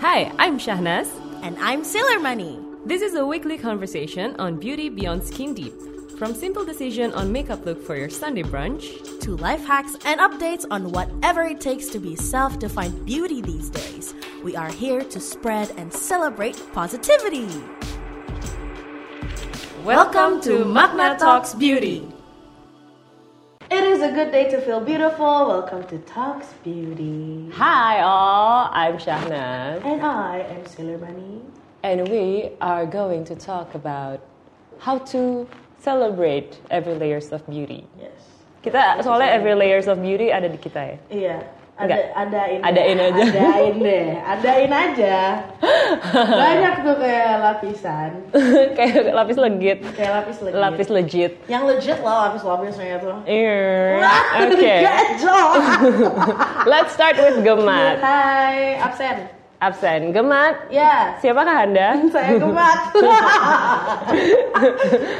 Hi, I'm Shahnaz. And I'm Sailor Money. This is a weekly conversation on beauty beyond skin deep. From simple decision on makeup look for your Sunday brunch To life hacks and updates on whatever it takes to be self defined beauty these days. We are here to spread and celebrate positivity. Welcome to Magna Talks Beauty. It is a good day to feel beautiful. Welcome to Talks Beauty. Hi all, I'm Shahnaz. And I am Sailor Money. And we are going to talk about how to celebrate every layers of beauty. Yes. Kita soalnya every layers of beauty ada di kita ya. Iya. Ada, adain Adain deh. aja. Adain deh. Adain aja. Banyak tuh kayak lapisan. Kayak lapis legit. Kayak lapis legit. Lapis legit. Yang legit lah lapis-lapisnya tuh. Iya. Oke. Gajol. Let's start with gemat. Hai, absen. Absen. Gemat. Ya, Siapakah Anda? saya gemat.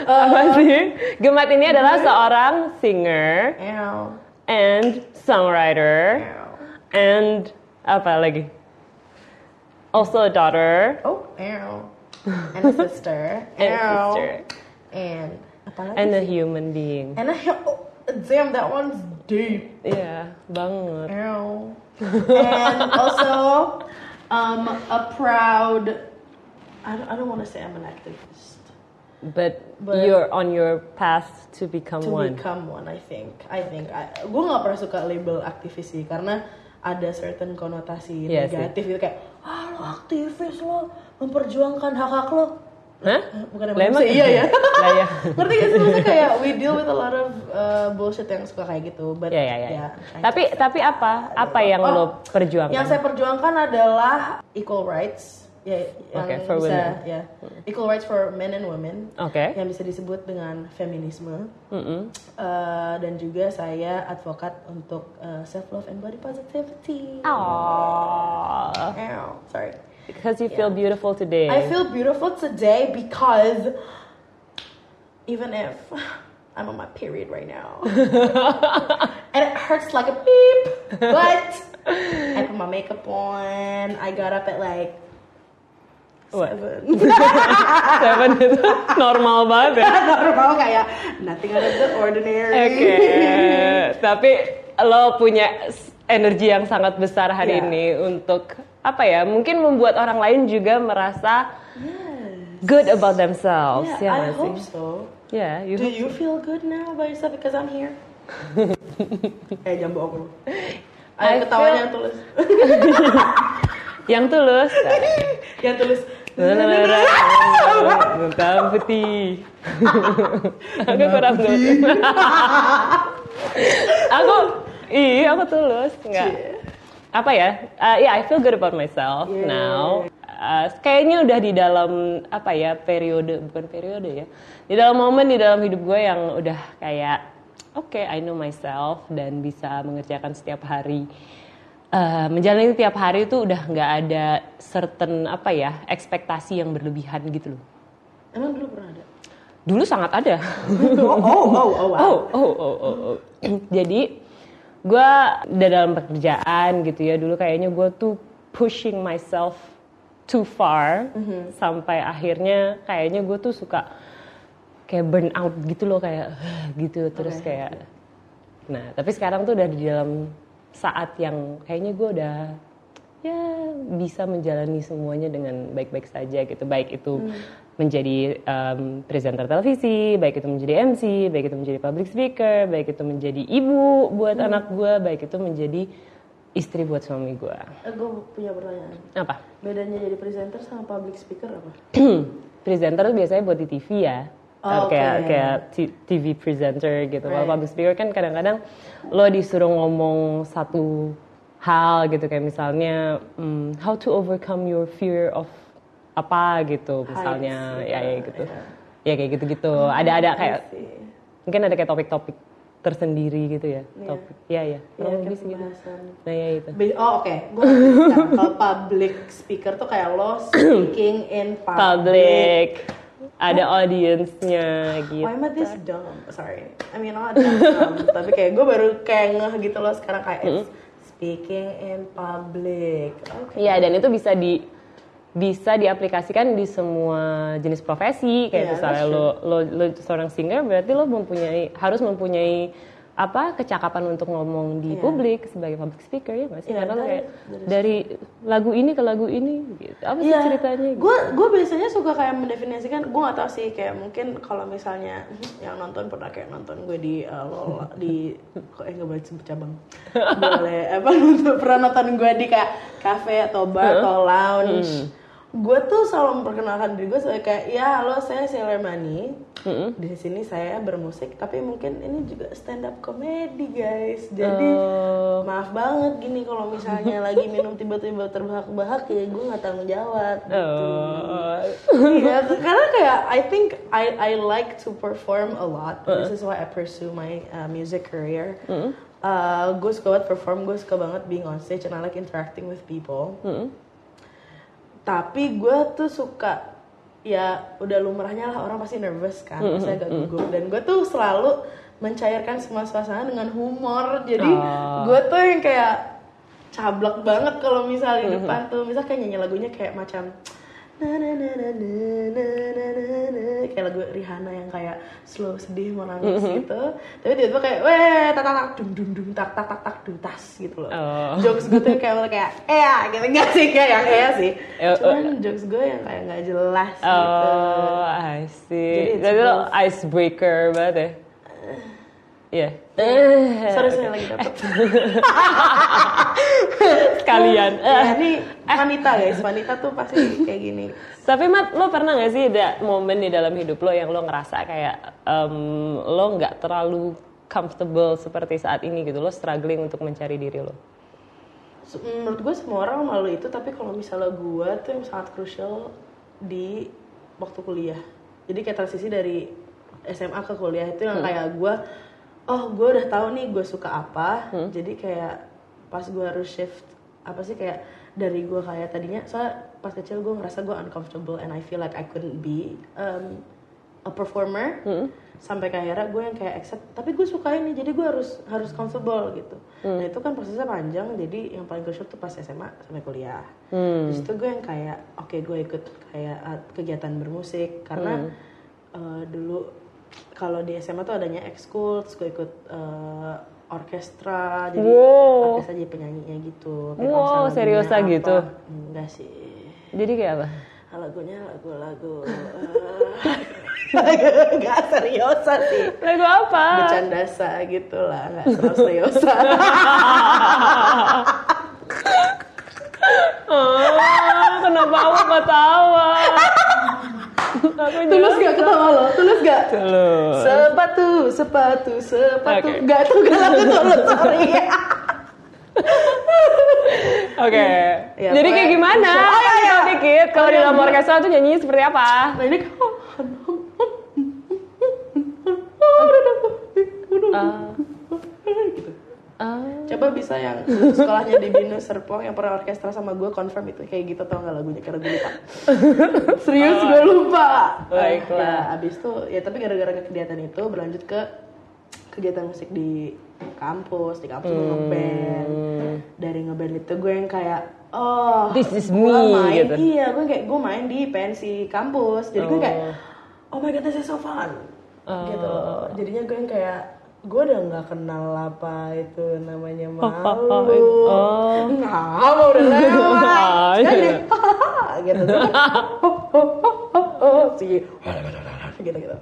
Apa sih? Gemat ini adalah seorang singer Ew. and songwriter Ew. And apa lagi? Also a daughter Oh, ew. And a sister. and a Ew. sister And and a human being. And a oh, damn that one's deep. Yeah, banget. Ew. and also um, a proud. I don't, I don't want to say I'm an activist. But, But- you're on your path to become To one. become one, I think. I think. I, gue nggak pernah suka label aktivis sih karena ada certain konotasi sih. negatif gitu kayak, ah lo aktivis lo memperjuangkan hak hak lo. Hah? Bukan Lah, emang emang- iya ya. Lah, ya. Ngerti gak sih maksudnya kayak we deal with a lot of uh, bullshit yang suka kayak gitu. But ya, ya. yeah, trying Tapi tapi apa? Apa yang Oh, lo perjuangkan? Yang saya perjuangkan adalah equal rights. Ya, yang Oke, for bisa women. ya equal rights for men and women. Oke. Yang bisa disebut dengan feminisme. Mm-mm. Uh, dan juga saya advokat untuk uh, self love and body positivity. Aww. Ow, sorry. Because you feel beautiful today. I feel beautiful today because even if I'm on my period right now and it hurts like a beep, but I put my makeup on. I got up at like? Seven. Seven itu normal banget ya. Normal kayak nothing out of the ordinary. Oke. Tapi lo punya energi yang sangat besar hari Iya. ini untuk apa ya? Mungkin membuat orang lain juga merasa good about themselves. Yeah, ya I hope sih? so. Yeah, you Do hope you feel good now by yourself because I'm here? eh jangan bohong Ayo ketawanya feel- yang tulus. yang tulus. yang tulus. Hitam putih. aku kurang tulus. aku, iya aku tulus. Enggak. Apa ya? Uh, yeah, I feel good about myself Yeah. now. Uh, kayaknya udah di dalam apa ya periode bukan periode ya di dalam momen di dalam hidup gue yang udah kayak oke I know myself dan bisa mengerjakan setiap hari Eh, menjalani tiap hari itu udah nggak ada certain apa ya ekspektasi yang berlebihan gitu loh Emang dulu pernah ada? dulu sangat ada oh, oh, oh, oh, wow. oh oh oh oh, oh. jadi gue dalam pekerjaan gitu ya dulu kayaknya gue tuh pushing myself too far sampai akhirnya kayaknya gue tuh suka kayak burn out gitu loh kayak gitu terus Oke. kayak nah tapi sekarang tuh udah di dalam saat yang kayaknya gue udah ya bisa menjalani semuanya dengan baik-baik saja gitu. Baik itu menjadi um, presenter televisi baik itu menjadi MC baik itu menjadi public speaker baik itu menjadi ibu buat anak gue baik itu menjadi istri buat suami gue Eh, gue punya pertanyaan. apa? Bedanya jadi presenter sama public speaker apa? presenter biasanya buat di TV ya Oh, kayak oke. kayak T- TV presenter gitu. Kalau Right. public speaker kan kadang-kadang lo disuruh ngomong satu hal gitu. Kayak misalnya hmm, how to overcome your fear of apa gitu misalnya. Heights, ya, ya gitu, gitu ya. ya kayak gitu-gitu. Ada ada kayak mungkin ada kayak topik-topik tersendiri gitu ya topik. Ya ya. Ya, kurang lebih kayak sih gitu pembahasan. nah ya itu. Oh oke, gue kalau public speaker tuh kayak lo speaking in public. public ada audiensnya gitu Why am I this dumb? Sorry, I mean not dumb, tapi kayak gue baru kayak ngeh gitu loh sekarang kayak it's speaking in public. Oke. Iya dan itu bisa di bisa diaplikasikan di semua jenis profesi kayak Iya, misalnya lo, lo lo seorang singer berarti lo mempunyai harus mempunyai apa kecakapan untuk ngomong di Iya. publik sebagai public speaker ya masih Iya, karena that- kayak dari lagu ini ke lagu ini gitu. Apa sih Iya, ceritanya gue gue biasanya suka kayak mendefinisikan gue gak tahu sih kayak mungkin kalau misalnya yang nonton pernah kayak nonton gue di uh, Lola di kok eh nggak boleh sebut cabang. Boleh apa pernah nonton gue di kayak cafe atau bar atau lounge gue tuh selalu memperkenalkan diri gue sebagai kayak ya halo saya Sailor Mani di sini saya bermusik tapi mungkin ini juga stand up comedy guys jadi Oh. maaf banget gini kalau misalnya lagi minum tiba-tiba terbahak-bahak ya gue nggak tanggung jawab gitu. Iya, karena kayak I think I I like to perform a lot. This is why I pursue my uh, music career. Uh, gue suka banget perform, gue suka banget being on stage and I like interacting with people. Tapi gue tuh suka ya udah lumrahnya lah orang pasti nervous kan, pasti agak gugup dan gue tuh selalu mencairkan semua suasana dengan humor. Jadi Oh. gue tuh yang kayak cablak banget kalau misal di depan tuh, misal kayak nyanyi lagunya kayak macam na na na na na na na na na kayak lagu Rihanna yang kayak slow sedih mau nangis gitu. Tapi tiba-tiba kayak weh tak tak tak dum dum dum tak tak tak tak dum tas gitu loh. Oh. jokes gue tuh kayak kayak eh ya gitu. Enggak sih kayak yang eh sih. Eh, cuman jokes gue yang kayak nggak jelas gitu. Oh, I Jadi see. it's Jadi lo icebreaker banget ya? Iya. sorry saya lagi dapet Sekalian. ya, ini wanita guys wanita tuh pasti kayak gini Tapi Mat, lo pernah gak sih ada momen di dalam hidup lo yang lo ngerasa kayak em, lo nggak terlalu comfortable seperti saat ini gitu? Lo struggling untuk mencari diri lo? Menurut gue semua orang melalui itu tapi kalau misalnya gue tuh yang sangat krusial di waktu kuliah jadi kayak transisi dari SMA ke kuliah itu yang kayak gue oh gue udah tahu nih gue suka apa. Jadi kayak pas gue harus shift apa sih kayak dari gue kayak tadinya soalnya pas kecil gue ngerasa gue uncomfortable and I feel like I couldn't be um, a performer. Sampai kayak akhirnya gue yang kayak accept tapi gue suka ini jadi gue harus harus comfortable gitu. Nah itu kan prosesnya panjang jadi yang paling crucial tuh pas SMA sampai kuliah. Di situ gue yang kayak oke gue ikut kayak uh, kegiatan bermusik. Karena uh, dulu kalau di SMA tuh adanya ekskul terus gue ikut uh, orkestra jadi Wow. orkestra jadi penyanyinya gitu Kayak Wow, seriusa gitu? enggak sih Jadi kayak apa? lagunya lagu-lagu eh, nggak seriusan sih Lagu apa? bercandasa gitu lah nggak terlalu seriusan Oh, kenapa aku ketawa? Tulus gak ketawa lo tulus gak Tulus. sepatu sepatu sepatu Oke. nggak tuh gak lagu tulus sorry Oke. Ya, Jadi kayak gimana? Oh, iya, iya. Dikit. Kalau Oh, di iya, dalam gimana? orkestra tuh nyanyi seperti apa? nah ini gitu Ah. coba bisa yang sekolahnya di Binus Serpong yang pernah orkestra sama gue confirm itu. Kayak gitu tau nggak lagunya? Karena gue lupa. Serius? Gue lupa. Baiklah. ya abis itu ya tapi gara-gara kegiatan itu berlanjut ke kegiatan musik di kampus di kampus gue ngeband. Dari ngeband itu gue yang kayak oh This is me, main. gitu. iya gue kayak gue main di pensi kampus. Jadi gue kayak oh. my god this is so fun. Gitu. Jadinya gue yang kayak gue udah nggak kenal apa itu namanya malu Oh. nggak mau udah lewat Iya. jadi gitu Gue sih gitu gitu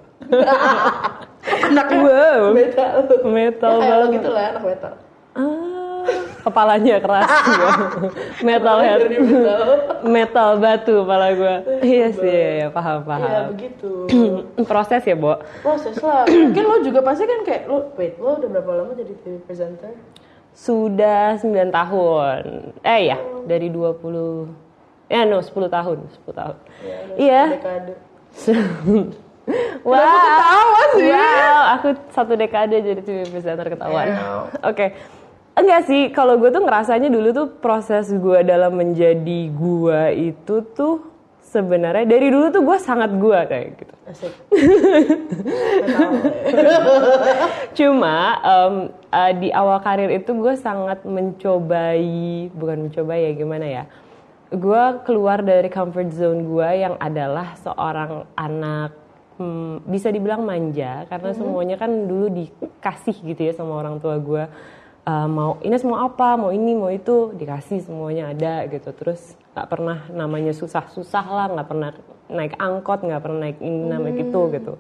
anaknya Wow. metal Metal ya, lo banget. gitu lah anak metal kepalanya keras ya. metal head. Dari metal metal batu kepala gue. Iya sih, iya, iya, paham Iya paham. begitu Proses ya, Bo. proses lah mungkin lo juga pasti kan kayak lo wait lo udah berapa lama jadi TV presenter Sudah 9 tahun. Eh ya, dari 20 Ya, no, 10 tahun, 10 tahun. Iya. dekade Wow. ketawa sih? Wow, aku satu dekade jadi TV presenter ketahuan. Oke. Enggak sih, kalau gue tuh ngerasanya dulu tuh proses gue dalam menjadi gue itu tuh sebenarnya dari dulu tuh gue sangat gue kayak gitu. asik. Cuma em, uh, di awal karir itu gue sangat mencobai bukan mencoba ya gimana ya? Gue keluar dari comfort zone gue yang adalah seorang anak hmm, bisa dibilang manja karena semuanya kan dulu dikasih gitu ya sama orang tua gue uh, mau ini semua apa mau ini mau itu dikasih semuanya ada gitu. Terus nggak pernah namanya susah-susah lah nggak pernah naik angkot nggak pernah naik ini naik itu gitu.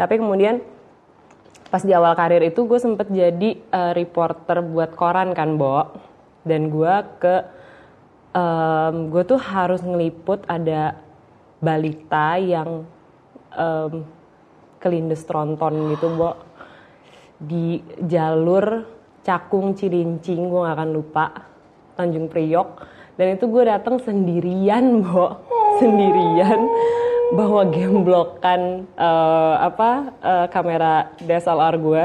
Tapi kemudian pas di awal karir itu gue sempet jadi uh, reporter buat koran kan Bo. Dan gue ke um, gue tuh harus ngeliput ada balita yang um, kelindes tronton gitu Bo. Di jalur Cakung Cilincing gue gak akan lupa. Tanjung Priok. Dan itu gue datang sendirian Bo. Sendirian. Bawa gemblokan uh, apa uh, kamera DSLR gue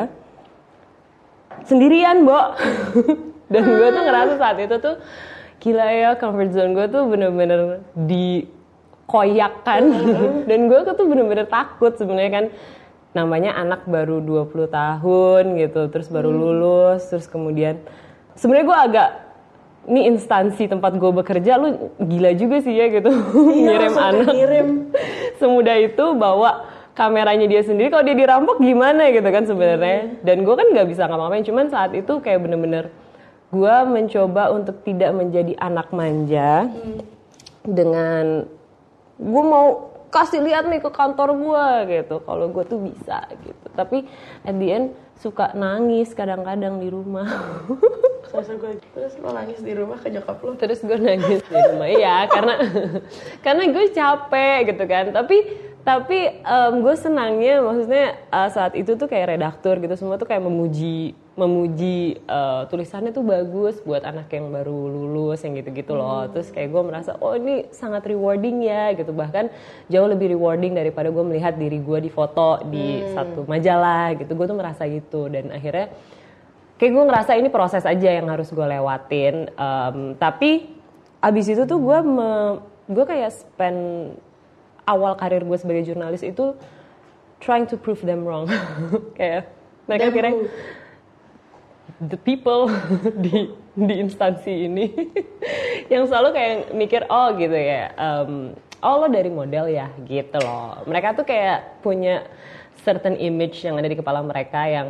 sendirian Bo. Dan gue tuh ngerasa saat itu tuh gila ya comfort zone gue tuh bener-bener dikoyakkan dan gue tuh bener-bener takut sebenarnya kan namanya anak baru 20 tahun gitu terus baru lulus terus kemudian sebenarnya gue agak ini instansi tempat gue bekerja lu gila juga sih ya gitu. Ngirim langsung anak. ngirim. semudah itu bawa kameranya dia sendiri. Kalau dia dirampok gimana gitu kan sebenarnya. Dan gue kan nggak bisa ngapa-ngapain cuman saat itu kayak bener-bener gue mencoba untuk tidak menjadi anak manja dengan gue mau kasih lihat nih ke kantor gue gitu. Kalau gue tuh bisa gitu. Tapi at the end suka nangis kadang-kadang di rumah. Gue terus lo nangis di rumah ke nyokap lo. terus gue nangis di rumah. Iya karena karena gue capek gitu kan. Tapi tapi em, gue senangnya maksudnya eh, saat itu tuh kayak redaktur gitu semua tuh kayak memuji memuji eh, tulisannya tuh bagus buat anak yang baru lulus yang gitu-gitu loh. Terus kayak gue merasa oh ini sangat rewarding ya gitu. Bahkan jauh lebih rewarding daripada gue melihat diri gue di foto di satu majalah gitu. Gue tuh merasa gitu. Dan akhirnya kayak gue ngerasa ini proses aja yang harus gue lewatin. Em, tapi abis itu tuh gue gue kayak spend awal karir gue sebagai jurnalis itu trying to prove them wrong. Kayak mereka kira the people di di instansi ini yang selalu kayak mikir oh gitu ya em, oh lo dari model ya? Gitu loh. Mereka tuh kayak punya certain image yang ada di kepala mereka yang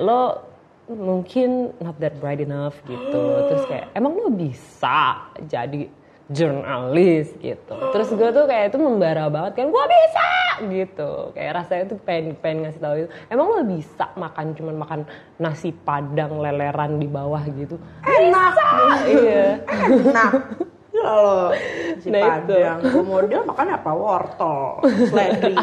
lo mungkin not that bright enough gitu. Terus kayak emang lo bisa jadi jurnalis gitu terus gue tuh kayak itu membara banget kan gue bisa gitu kayak rasanya tuh pengen pengen ngasih tahu itu emang lo bisa makan cuman makan nasi padang leleran di bawah gitu Enak. iya Enak. Kalau si Nah, itu. Padang, gue model makan apa? Wortel, seledri.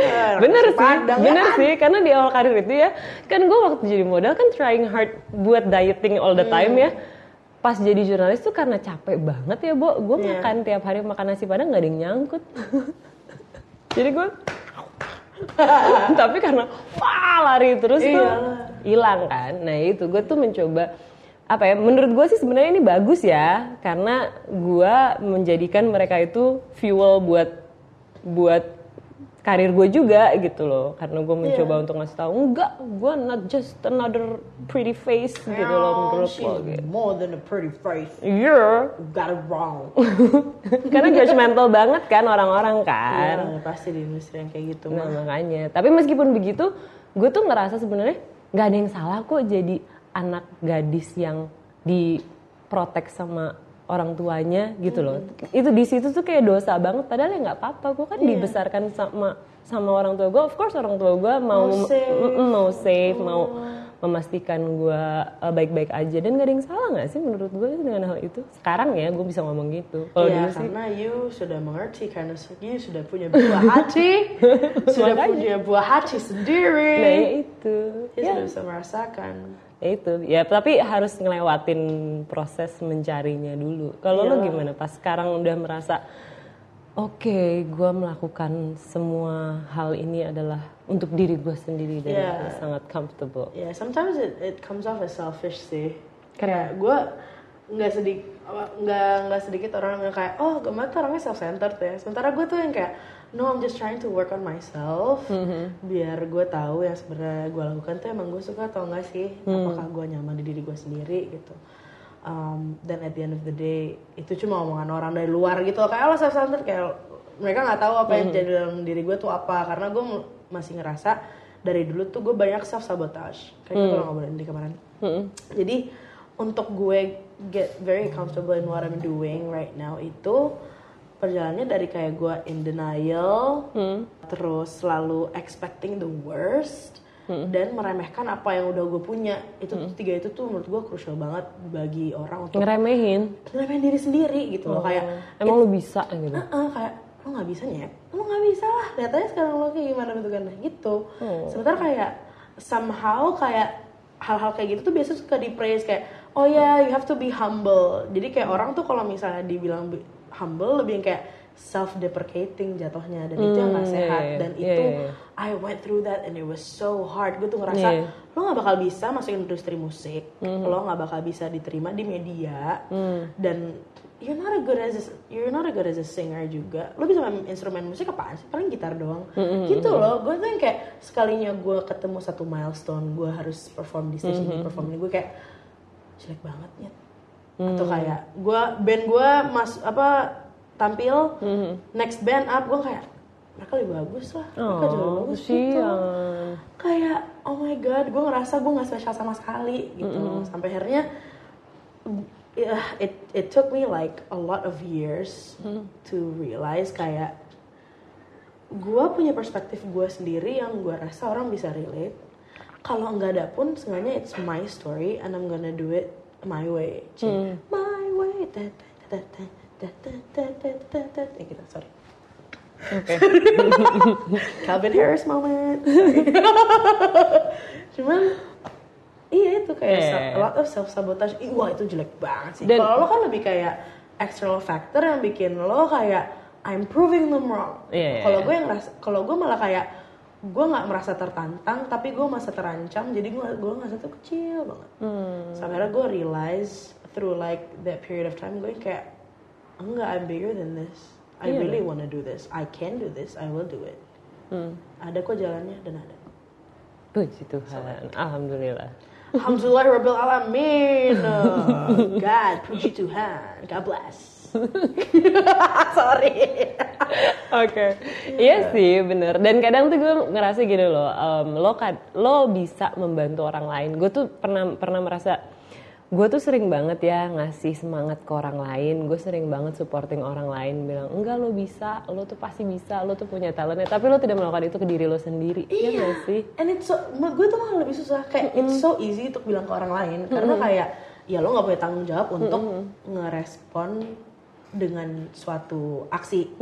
Eh, bener sih Padang, ya bener kan? sih karena di awal karir itu ya kan gue waktu jadi model kan trying hard buat dieting all the time ya pas jadi jurnalis tuh karena capek banget ya Bo gue Iya. makan tiap hari makan nasi padang nggak ada yang nyangkut jadi gue tapi karena wah lari terus tuh Iyalah. hilang kan nah itu gue tuh mencoba apa ya menurut gue sih sebenarnya ini bagus ya karena gue menjadikan mereka itu fuel buat buat karir gue juga gitu loh karena gue mencoba Iya. untuk ngasih tahu enggak gue not just another pretty face gitu loh menurut She's lo gitu more than a pretty face. iya You got it wrong. karena judgmental banget kan orang-orang kan Iya, pasti di industri yang kayak gitu Nah mah. makanya, tapi meskipun begitu, gue tuh ngerasa sebenarnya nggak ada yang salah kok jadi anak gadis yang diprotek sama orang tuanya gitu loh. Itu di situ tuh kayak dosa banget. Padahal ya nggak apa-apa. Gue kan dibesarkan sama sama orang tua gue. Of course orang tua gue mau Mau safe. Mau safe, mau memastikan gue uh, baik-baik aja. Dan gak ada yang salah nggak sih menurut gue dengan hal itu? Sekarang ya gue bisa ngomong gitu. Kalau dulu sih karena you sudah mengerti karena you sudah punya buah hati, sudah punya buah hati sendiri. Nah ya itu. Ya. sudah bisa merasakan. Ya itu ya tapi harus ngelewatin proses mencarinya dulu kalau lo Iyalah. gimana pas sekarang udah merasa oke gue melakukan semua hal ini adalah untuk diri gue sendiri dan Iya. gue sangat comfortable Yeah, sometimes it, it comes off as selfish sih. Kayak gue nggak sedikit nggak nggak sedikit orang yang kayak oh Gemma tuh orangnya self centered ya sementara gue tuh yang kayak no I'm just trying to work on myself biar gue tahu yang sebenarnya gue lakukan tuh emang gue suka atau enggak sih? Apakah gue nyaman di diri gue sendiri gitu. Um, dan at the end of the day itu cuma omongan orang dari luar gitu kayak lo self centered kayak mereka nggak tahu apa yang jadi dalam diri gue tuh apa. Karena gue masih ngerasa dari dulu tuh gue banyak self sabotage kayak gitu kalau ngobrolin di kemarin. Jadi untuk gue get very comfortable in what I'm doing right now itu perjalanannya dari kayak gue in denial terus selalu expecting the worst dan meremehkan apa yang udah gue punya. Itu tuh tiga itu tuh menurut gue crucial banget bagi orang untuk Ngeremehin. ngeremehin diri sendiri gitu loh kayak Emang lu bisa gitu. Heeh, kayak lo nggak bisa nyet. Lo nggak bisa lah lihat aja sekarang lo kayak gimana bentukannya gitu. Sementara kayak somehow kayak hal-hal kayak gitu tuh biasa suka di praise kayak oh ya you have to be humble. Jadi kayak orang tuh kalau misalnya dibilang bi- humble lebih yang kayak self deprecating jatuhnya. Dan itu yang gak Hmm, sehat. iya, iya. dan Iya, itu iya, iya. I went through that and it was so hard. Gue tuh ngerasa Iya. lo nggak bakal bisa masuk industri musik. Hmm. lo nggak bakal bisa diterima di media. Dan you're not a good as a, you're not a good as a singer juga. Lo bisa main instrumen musik apaan sih? Paling gitar doang. Hmm, gitu loh. Gue tuh yang kayak sekalinya gue ketemu satu milestone gue harus perform di stage Hmm, ini perform ini. gue kayak jelek banget ya atau kayak gue band gue mas apa tampil next band up gue kayak mereka lebih bagus lah. Mereka Oh, bagus gitu. Kesian. kayak oh my god gue ngerasa gue nggak spesial sama sekali gitu. Sampai akhirnya yeah, it it took me like a lot of years to realize kayak gue punya perspektif gue sendiri yang gue rasa orang bisa relate. Kalau nggak ada pun seenggaknya it's my story and I'm gonna do it my way Cik. my way da, da, da, da, da, da, da, da, da, da. eh kita sorry Oke. Calvin Harris moment. Cuman iya itu kayak iya, a lot of self sabotage. Ih, wah itu jelek banget sih. Kalau lo kan lebih kayak external factor yang bikin lo kayak I'm proving them wrong. Iya, iya, Kalau iya. gue yang kalau gue malah kayak gue nggak merasa tertantang, tapi gue merasa terancam. Jadi gue gue ngerasa tuh kecil banget. Hmm. Sampai akhirnya gue realize through like that period of time gue kayak enggak I'm bigger than this. I Iya. really wanna do this. I can do this. I will do it. Hmm. Ada kok jalannya dan ada. Puji Tuhan. Alhamdulillah. Alhamdulillah Rabbil Alamin. God, puji Tuhan. God bless. Sorry. Oke, iya sih bener. Dan kadang tuh gue ngerasa gini loh, em, lo kad, lo bisa membantu orang lain. Gue tuh pernah pernah merasa, gue tuh sering banget ya ngasih semangat ke orang lain. Gue sering banget supporting orang lain, bilang enggak lo bisa, lo tuh pasti bisa, lo tuh punya talentnya. Tapi lo tidak melakukan itu ke diri lo sendiri, iya nggak sih? And it's so, gue tuh malah lebih susah. Kayak it's so easy untuk bilang ke orang lain. Karena kayak, ya lo gak punya tanggung jawab untuk ngerespon dengan suatu aksi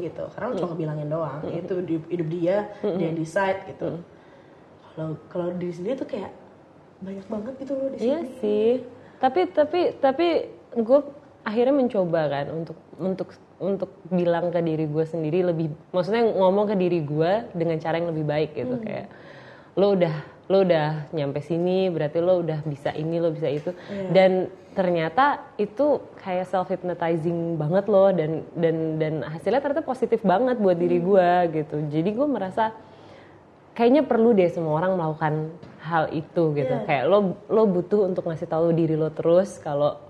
gitu. Karena lo cuma ngebilangin doang. Itu di- hidup dia, dia yang decide gitu. Kalau kalau diri sendiri tuh kayak banyak banget gitu loh di sini. Iya sih. Tapi tapi tapi gue akhirnya mencoba kan untuk untuk untuk bilang ke diri gue sendiri lebih maksudnya ngomong ke diri gue dengan cara yang lebih baik gitu kayak lo udah lo udah nyampe sini berarti lo udah bisa ini lo bisa itu dan ternyata itu kayak self hypnotizing banget loh dan dan dan hasilnya ternyata positif banget buat diri gue gitu jadi gue merasa kayaknya perlu deh semua orang melakukan hal itu gitu. Iya. Kayak lo lo butuh untuk ngasih tahu diri lo terus kalau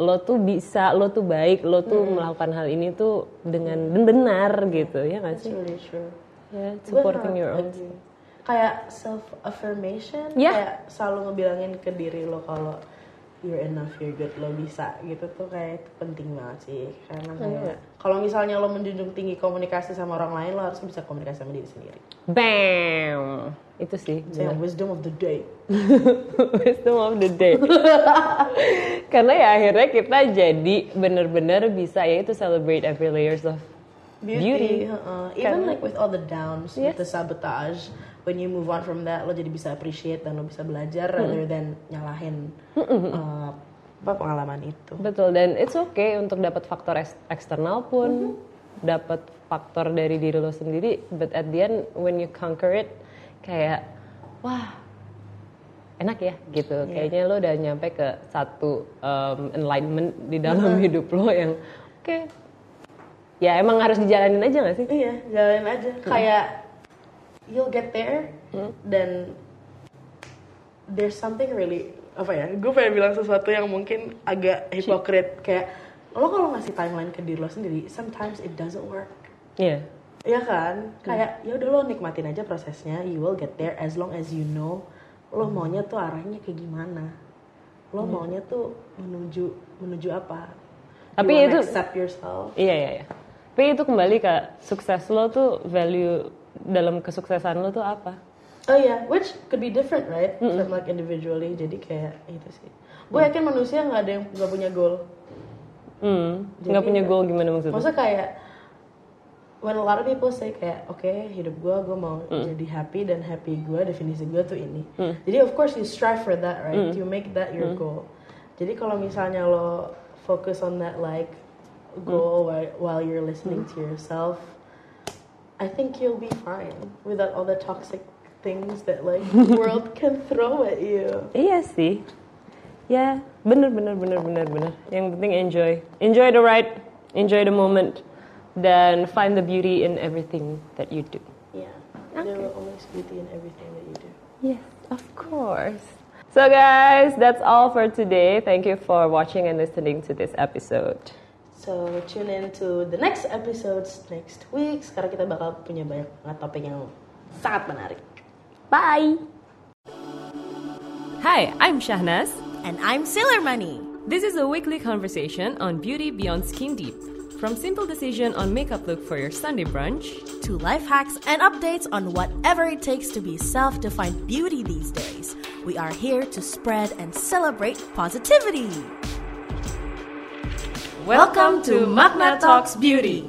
lo tuh bisa, lo tuh baik, lo tuh Hmm. melakukan hal ini tuh dengan benar gitu ya nggak sih? really true. Gue supporting your own. Kayak self affirmation, Ya. kayak selalu ngebilangin ke diri lo kalau you're enough, you're good, lo bisa gitu tuh kayak itu penting banget sih. Karena kayak kalau misalnya lo menjunjung tinggi komunikasi sama orang lain, lo harus bisa komunikasi sama diri sendiri. Bam, itu sih. Itu yang wisdom of the day. Wisdom of the day. Karena ya akhirnya kita jadi bener-bener bisa ya itu celebrate every layers of Beauty, Beauty. heeh. even Karena- like with all the downs, Yes. with the sabotage, when you move on from that, lo jadi bisa appreciate dan lo bisa belajar rather than nyalahin uh, apa pengalaman itu. Betul dan it's okay untuk dapat faktor eks- eksternal pun, dapat faktor dari diri lo sendiri, but at the end when you conquer it kayak wah enak ya gitu. Kayaknya lo udah nyampe ke satu um, enlightenment di dalam hidup lo yang oke. Ya emang harus dijalanin aja gak sih? Iya, jalanin aja. Kayak you'll get there dan there's something really apa ya? Gue pengen bilang sesuatu yang mungkin agak hipokrit kayak lo kalau ngasih timeline ke diri lo sendiri, sometimes it doesn't work. Iya. Iya kan? Kayak ya udah lo nikmatin aja prosesnya, you will get there as long as you know lo maunya tuh arahnya kayak gimana. Lo maunya tuh menuju menuju apa? Tapi you itu- accept yourself. Iya iya iya. Tapi itu kembali ke sukses lo tuh value dalam kesuksesan lo tuh apa? Oh iya, which could be different, right? From like individually. Jadi kayak itu sih. Gue yakin manusia nggak ada yang nggak punya goal. Hmm, nggak punya ya- goal gimana maksudnya? Maksudnya kayak when a lot of people say kayak oke hidup gue gue mau jadi happy dan happy gue definisi gue tuh ini. Jadi of course you strive for that, right? You make that your goal. Jadi kalau misalnya lo focus on that like goal while, while you're listening to yourself, I think you'll be fine without all the toxic things that like the world can throw at you. Iya sih. Ya, bener bener bener bener bener. Yang penting enjoy, enjoy the ride, enjoy the moment, dan find the beauty in everything that you do. Yeah, there will always beauty in everything that you do. Yes, of course. So guys, that's all for today. Thank you for watching and listening to this episode. So tune in to the next episodes next week. Sekarang kita bakal punya banyak banget topik yang sangat menarik. Bye. Hi, I'm Shahnaz. And I'm Sailor Money. This is a weekly conversation on beauty beyond skin deep. From simple decision on makeup look for your Sunday brunch To life hacks and updates on whatever it takes to be self defined beauty these days. We are here to spread and celebrate positivity. Welcome to Magna Talks Beauty.